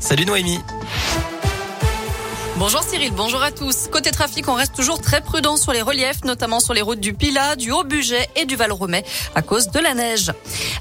Salut Noémie. Bonjour Cyril, bonjour à tous. Côté trafic, on reste toujours très prudent sur les reliefs, notamment sur les routes du Pila, du Haut-Buget et du Val-Romais à cause de la neige.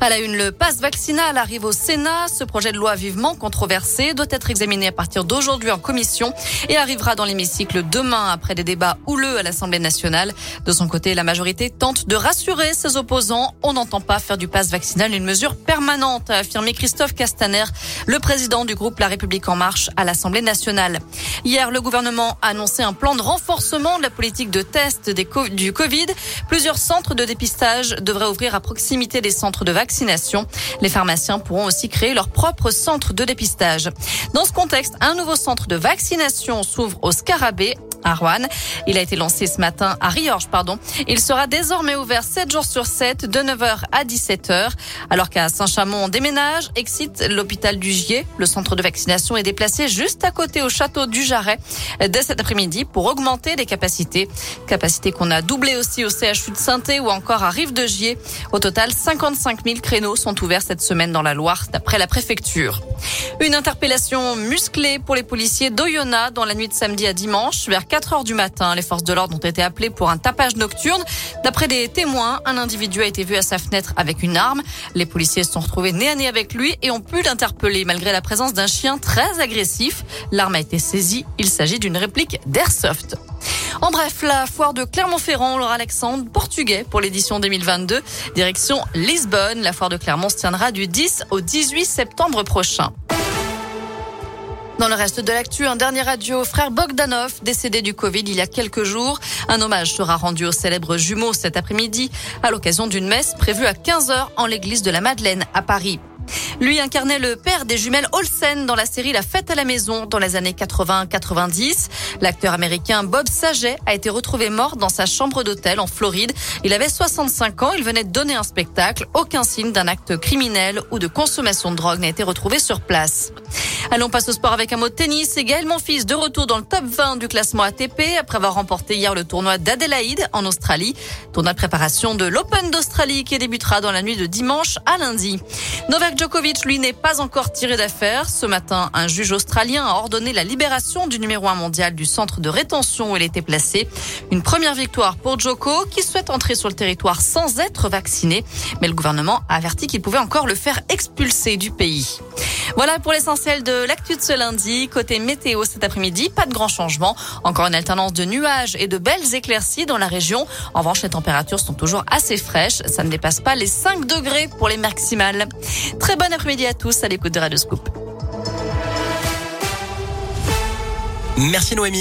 À la une, le passe vaccinal arrive au Sénat. Ce projet de loi vivement controversé doit être examiné à partir d'aujourd'hui en commission et arrivera dans l'hémicycle demain après des débats houleux à l'Assemblée nationale. De son côté, la majorité tente de rassurer ses opposants. On n'entend pas faire du passe vaccinal une mesure permanente, a affirmé Christophe Castaner, le président du groupe La République en marche à l'Assemblée nationale. Hier, le gouvernement a annoncé un plan de renforcement de la politique de test du Covid. Plusieurs centres de dépistage devraient ouvrir à proximité des centres de vaccination. Les pharmaciens pourront aussi créer leur propre centre de dépistage. Dans ce contexte, un nouveau centre de vaccination s'ouvre au Scarabée à Rouen. Il a été lancé ce matin à Riorges, pardon. Il sera désormais ouvert 7 jours sur 7, de 9h à 17h. Alors qu'à Saint-Chamond, on déménage, excite l'hôpital du Gier. Le centre de vaccination est déplacé juste à côté au château du Jarret dès cet après-midi pour augmenter les capacités. Capacités qu'on a doublées aussi au CHU de saint ou encore à Rive de Gier. Au total, 55 000 créneaux sont ouverts cette semaine dans la Loire, d'après la préfecture. Une interpellation musclée pour les policiers d'Oyonnax dans la nuit de samedi à dimanche. 4 heures du matin, les forces de l'ordre ont été appelées pour un tapage nocturne. D'après des témoins, un individu a été vu à sa fenêtre avec une arme. Les policiers se sont retrouvés nez à nez avec lui et ont pu l'interpeller malgré la présence d'un chien très agressif. L'arme a été saisie. Il s'agit d'une réplique d'Airsoft. En bref, la foire de Clermont-Ferrand, Laura Alexandre, portugais pour l'édition 2022. Direction Lisbonne. La foire de Clermont se tiendra du 10 au 18 septembre prochain. Dans le reste de l'actu, un dernier adieu au frère Bogdanov, décédé du Covid il y a quelques jours. Un hommage sera rendu au célèbre jumeau cet après-midi à l'occasion d'une messe prévue à 15h en l'église de la Madeleine à Paris. Lui incarnait le père des jumelles Olsen dans la série La fête à la maison dans les années 80-90. L'acteur américain Bob Saget a été retrouvé mort dans sa chambre d'hôtel en Floride. Il avait 65 ans, il venait de donner un spectacle. Aucun signe d'un acte criminel ou de consommation de drogue n'a été retrouvé sur place. Allons passer au sport avec un mot de tennis. Et Gaël de retour dans le top 20 du classement ATP après avoir remporté hier le tournoi d'Adélaïde en Australie. Tournoi de préparation de l'Open d'Australie qui débutera dans la nuit de dimanche à lundi. Novak Djokovic, lui, n'est pas encore tiré d'affaire. Ce matin, un juge australien a ordonné la libération du numéro 1 mondial du centre de rétention où il était placé. Une première victoire pour Djoko qui souhaite entrer sur le territoire sans être vacciné. Mais le gouvernement a averti qu'il pouvait encore le faire expulser du pays. Voilà pour l'essentiel de l'actu de ce lundi. Côté météo cet après-midi, pas de grand changement. Encore une alternance de nuages et de belles éclaircies dans la région. En revanche, les températures sont toujours assez fraîches. Ça ne dépasse pas les 5 degrés pour les maximales. Très bon après-midi à tous à l'écoute de Radio Scoop. Merci Noémie.